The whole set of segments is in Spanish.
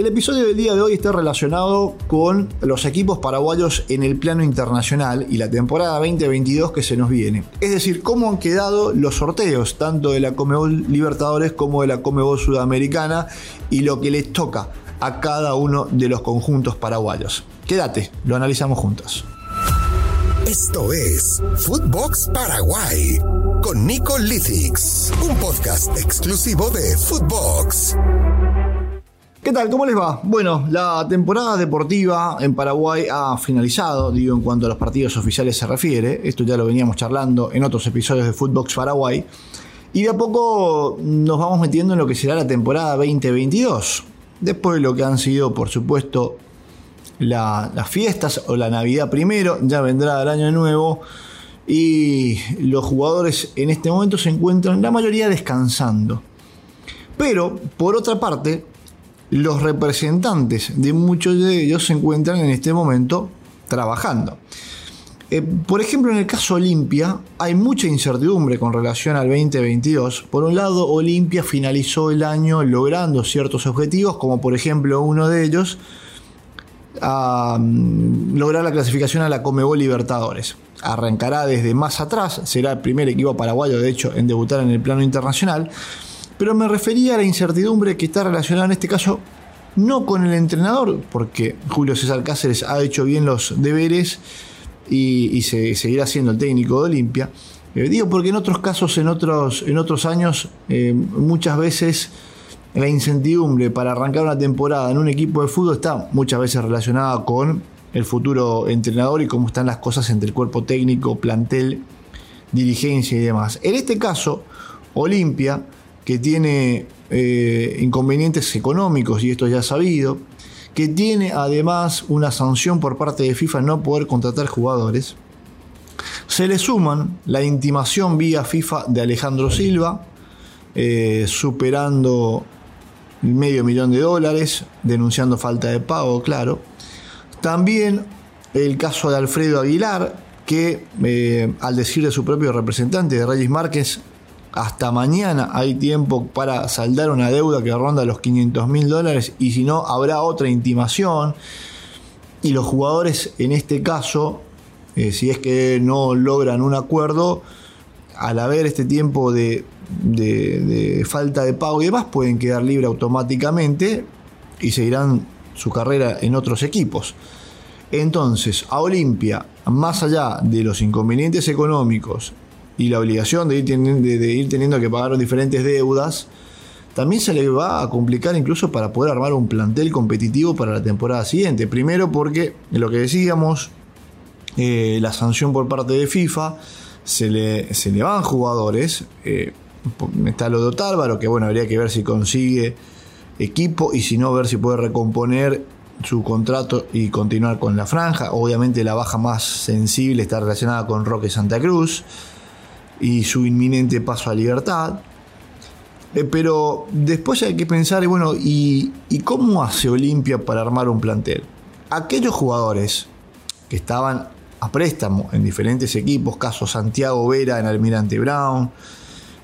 El episodio del día de hoy está relacionado con los equipos paraguayos en el plano internacional y la temporada 2022 que se nos viene. Es decir, cómo han quedado los sorteos tanto de la Comebol Libertadores como de la Comebol Sudamericana y lo que les toca a cada uno de los conjuntos paraguayos. Quédate, lo analizamos juntos. Esto es Footbox Paraguay con Nico Lithix, un podcast exclusivo de Footbox. ¿Qué tal? ¿Cómo les va? Bueno, la temporada deportiva en Paraguay ha finalizado, digo, en cuanto a los partidos oficiales se refiere. Esto ya lo veníamos charlando en otros episodios de Footbox Paraguay. Y de a poco nos vamos metiendo en lo que será la temporada 2022. Después de lo que han sido, por supuesto, las fiestas o la Navidad primero, ya vendrá el año nuevo. Y los jugadores en este momento se encuentran, la mayoría, descansando. Pero, por otra parte, los representantes de muchos de ellos se encuentran en este momento trabajando. Eh, por ejemplo, en el caso Olimpia hay mucha incertidumbre con relación al 2022. Por un lado, Olimpia finalizó el año logrando ciertos objetivos, como por ejemplo uno de ellos, lograr la clasificación a la Comebol Libertadores. Arrancará desde más atrás, será el primer equipo paraguayo, de hecho, en debutar en el plano internacional pero me refería a la incertidumbre que está relacionada en este caso no con el entrenador, porque Julio César Cáceres ha hecho bien los deberes y, se seguirá siendo el técnico de Olimpia. Eh, digo porque en otros casos, en otros, en otros años, eh, muchas veces la incertidumbre para arrancar una temporada en un equipo de fútbol está muchas veces relacionada con el futuro entrenador y cómo están las cosas entre el cuerpo técnico, plantel, dirigencia y demás. En este caso, Olimpia que tiene eh, inconvenientes económicos, y esto ya sabido, que tiene además una sanción por parte de FIFA no poder contratar jugadores, se le suman la intimación vía FIFA de Alejandro Silva, eh, superando medio millón de dólares, denunciando falta de pago, claro. También el caso de Alfredo Aguilar, que eh, al decir de su propio representante, de Reyes Márquez, hasta mañana hay tiempo para saldar una deuda que ronda los 500 mil dólares y si no habrá otra intimación. Y los jugadores en este caso, eh, si es que no logran un acuerdo, al haber este tiempo de, de falta de pago y demás, pueden quedar libres automáticamente y seguirán su carrera en otros equipos. Entonces, a Olimpia, más allá de los inconvenientes económicos y la obligación de ir, teniendo, de, ir teniendo que pagar diferentes deudas, también se le va a complicar incluso para poder armar un plantel competitivo para la temporada siguiente. Primero porque, lo que decíamos, eh, la sanción por parte de FIFA, se le, se le van jugadores. Eh, está lo de Otálvaro, que bueno, habría que ver si consigue equipo y si no, ver si puede recomponer su contrato y continuar con la franja. Obviamente la baja más sensible está relacionada con Roque Santa Cruz y su inminente paso a libertad. Eh, pero después hay que pensar, bueno, ¿y, cómo hace Olimpia para armar un plantel? Aquellos jugadores que estaban a préstamo en diferentes equipos, caso Santiago Vera en Almirante Brown,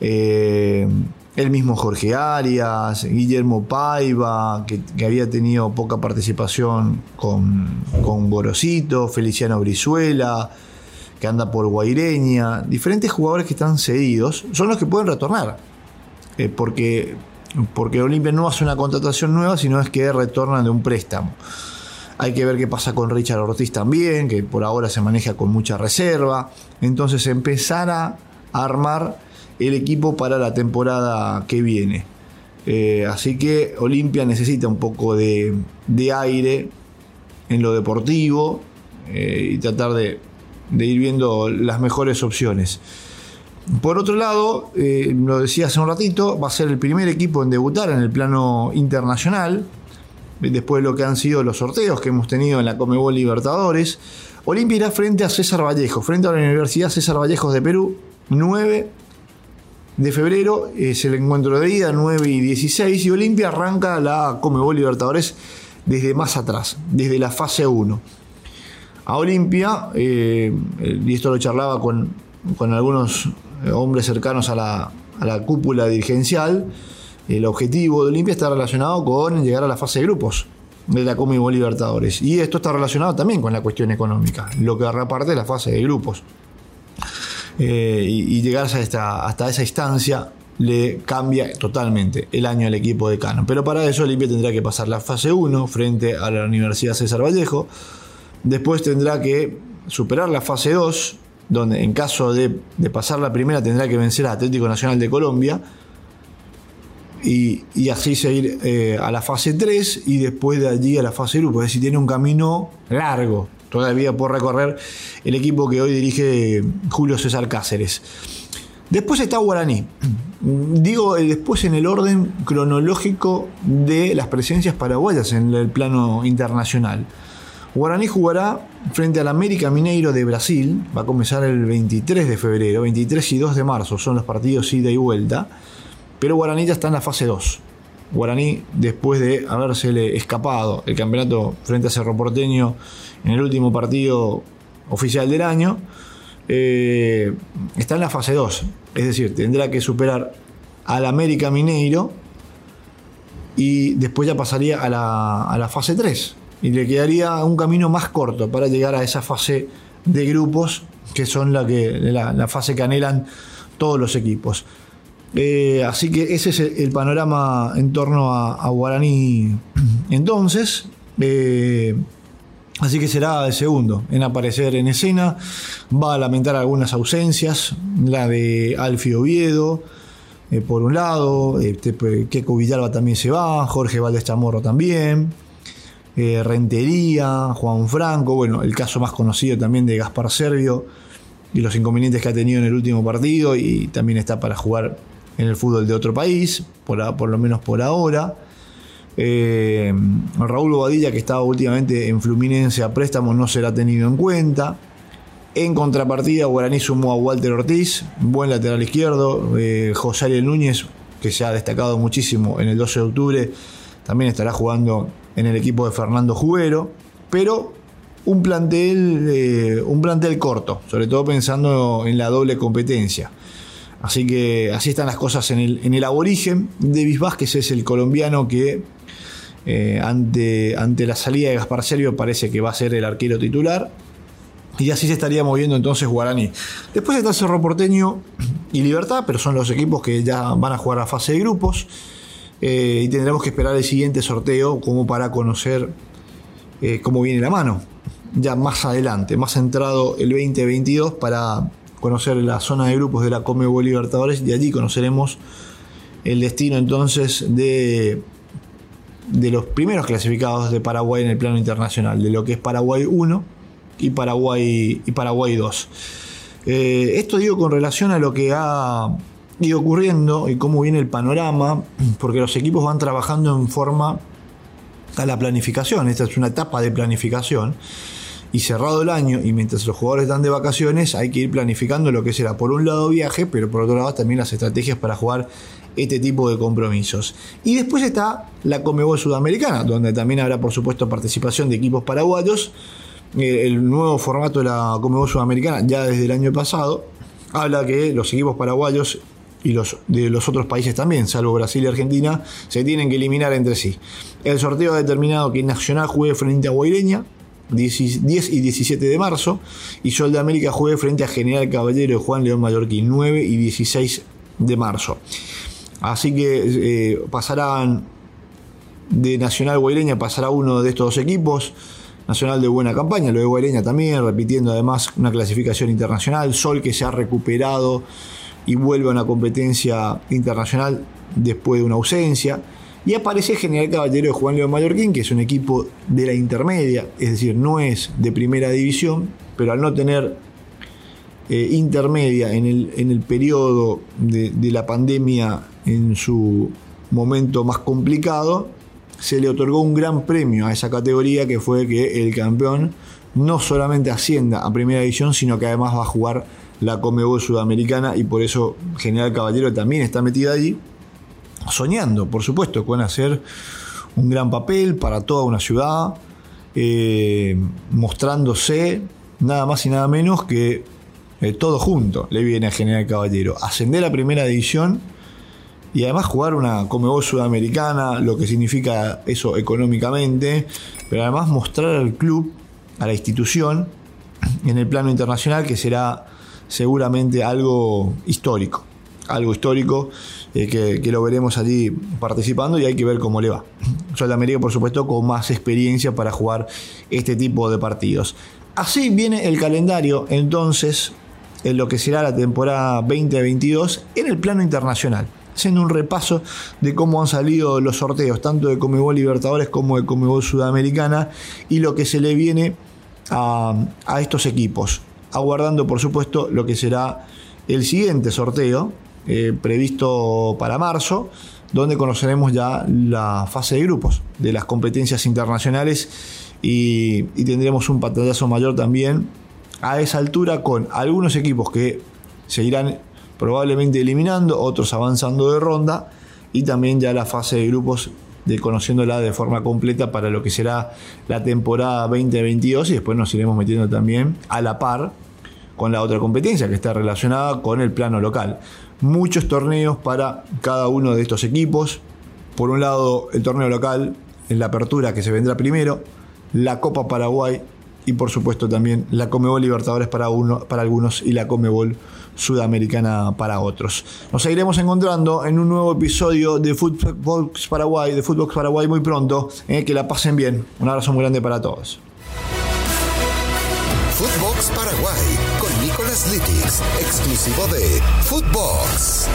eh, el mismo Jorge Arias, Guillermo Paiva, que, había tenido poca participación con, con Gorosito, Feliciano Brizuela, que anda por Guaireña, diferentes jugadores que están cedidos, son los que pueden retornar. Eh, porque, porque Olimpia no hace una contratación nueva, sino es que retornan de un préstamo. Hay que ver qué pasa con Richard Ortiz también, que por ahora se maneja con mucha reserva. Entonces empezar a armar el equipo para la temporada que viene. Eh, así que Olimpia necesita un poco de, aire en lo deportivo eh, y tratar de, de ir viendo las mejores opciones. Por otro lado, eh, lo decía hace un ratito, va a ser el primer equipo en debutar en el plano internacional, después de lo que han sido los sorteos que hemos tenido en la Comebol Libertadores. Olimpia irá frente a César Vallejo, frente a la Universidad César Vallejos de Perú, 9 de febrero, es el encuentro de ida, 9 y 16, y Olimpia arranca la Comebol Libertadores desde más atrás, desde la fase 1 a Olimpia, eh, y esto lo charlaba con, algunos hombres cercanos a la, cúpula dirigencial, el objetivo de Olimpia está relacionado con llegar a la fase de grupos de la Conmebol Libertadores. Y esto está relacionado también con la cuestión económica, lo que reparte la fase de grupos. Eh, y, llegar hasta, hasta esa instancia le cambia totalmente el año al equipo de Cano. Pero para eso Olimpia tendrá que pasar la fase 1 frente a la Universidad César Vallejo. Después tendrá que superar la fase 2, donde en caso de, pasar la primera tendrá que vencer a Atlético Nacional de Colombia. Y, así seguir eh, a la fase 3 y después de allí a la fase grupo. Es decir, tiene un camino largo todavía por recorrer el equipo que hoy dirige Julio César Cáceres. Después está Guaraní. Digo después en el orden cronológico de las presencias paraguayas en el plano internacional. Guaraní jugará frente al América Mineiro de Brasil, va a comenzar el 23 de febrero, 23 y 2 de marzo son los partidos ida y vuelta, pero Guaraní ya está en la fase 2. Guaraní, después de habérsele escapado el campeonato frente a Cerro Porteño en el último partido oficial del año, eh, está en la fase 2. Es decir, tendrá que superar al América Mineiro y después ya pasaría a la, fase 3. Y le quedaría un camino más corto para llegar a esa fase de grupos, que son la, que, la, fase que anhelan todos los equipos. Eh, así que ese es el, panorama en torno a, Guaraní entonces. Eh, Así que será el segundo en aparecer en escena. Va a lamentar algunas ausencias, la de Alfio Oviedo, eh, por un lado, este, pues, Keco Villalba también se va, Jorge Valdés Chamorro también, eh, Rentería, Juan Franco, bueno, el caso más conocido también de Gaspar Servio y los inconvenientes que ha tenido en el último partido y también está para jugar en el fútbol de otro país, por, lo menos por ahora. Eh, Raúl Bobadilla, que estaba últimamente en Fluminense a préstamo, no será tenido en cuenta. En contrapartida, Guaraní sumó a Walter Ortiz, buen lateral izquierdo. Eh, José Ariel Núñez, que se ha destacado muchísimo en el 12 de octubre, también estará jugando en el equipo de Fernando Jubero. Pero un plantel, eh, un plantel corto, sobre todo pensando en la doble competencia. Así que así están las cosas en el, en el aborigen. Davis Vázquez es el colombiano que eh, ante, ante la salida de Gaspar Servio parece que va a ser el arquero titular. Y así se estaría moviendo entonces Guaraní. Después está Cerro Porteño y Libertad, pero son los equipos que ya van a jugar a fase de grupos. Eh, y tendremos que esperar el siguiente sorteo como para conocer eh, cómo viene la mano. Ya más adelante, más centrado el 2022 para conocer la zona de grupos de la Comebol Libertadores y allí conoceremos el destino entonces de de los primeros clasificados de Paraguay en el plano internacional, de lo que es Paraguay 1 y Paraguay, y Paraguay 2. Eh, esto digo con relación a lo que ha ido ocurriendo y cómo viene el panorama, porque los equipos van trabajando en forma a la planificación, esta es una etapa de planificación. Y cerrado el año, y mientras los jugadores están de vacaciones, hay que ir planificando lo que será, por un lado, viaje, pero por otro lado, también las estrategias para jugar este tipo de compromisos. Y después está la Comebol Sudamericana, donde también habrá por supuesto participación de equipos paraguayos. Eh, el nuevo formato de la Comebol Sudamericana, ya desde el año pasado, habla que los equipos paraguayos y los de los otros países también, salvo Brasil y Argentina, se tienen que eliminar entre sí. El sorteo ha determinado que Nacional juegue frente a Guaireña, 10 y 17 de marzo, y Sol de América juegue frente a General Caballero de Juan León Mallorquín, 9 y 16 de marzo. Así que eh, pasarán de Nacional Guaireña, pasará uno de estos dos equipos. Nacional de buena campaña, lo de Guaireña también, repitiendo además una clasificación internacional. Sol que se ha recuperado y vuelve a una competencia internacional después de una ausencia. Y aparece General Caballero de Juan León Mallorquín, que es un equipo de la intermedia, es decir, no es de primera división, pero al no tener eh, intermedia en el, en el periodo de, de la pandemia en su momento más complicado, se le otorgó un gran premio a esa categoría que fue que el campeón no solamente ascienda a primera división, sino que además va a jugar la Comebol Sudamericana y por eso General Caballero también está metido allí, soñando, por supuesto, con hacer un gran papel para toda una ciudad, eh, mostrándose nada más y nada menos que eh, todo junto le viene a General Caballero. Ascender a primera división y además jugar una Comebol sudamericana, lo que significa eso económicamente, pero además mostrar al club, a la institución, en el plano internacional, que será seguramente algo histórico. Algo histórico eh, que, lo veremos allí participando y hay que ver cómo le va. Sudamérica, por supuesto, con más experiencia para jugar este tipo de partidos. Así viene el calendario entonces en lo que será la temporada 2022 en el plano internacional haciendo un repaso de cómo han salido los sorteos, tanto de Comebol Libertadores como de Comebol Sudamericana, y lo que se le viene a, estos equipos, aguardando por supuesto lo que será el siguiente sorteo, eh, previsto para marzo, donde conoceremos ya la fase de grupos de las competencias internacionales y, tendremos un patallazo mayor también a esa altura con algunos equipos que seguirán probablemente eliminando, otros avanzando de ronda y también ya la fase de grupos de conociéndola de forma completa para lo que será la temporada 2022 y después nos iremos metiendo también a la par con la otra competencia que está relacionada con el plano local. Muchos torneos para cada uno de estos equipos. Por un lado, el torneo local en la apertura que se vendrá primero, la Copa Paraguay y por supuesto también la Comebol Libertadores para, uno, para algunos y la Comebol Sudamericana para otros. Nos seguiremos encontrando en un nuevo episodio de Footbox Paraguay, de Footbox Paraguay muy pronto. Eh, que la pasen bien. Un abrazo muy grande para todos. Footbox Paraguay con Nicolás Litix, exclusivo de Footbox.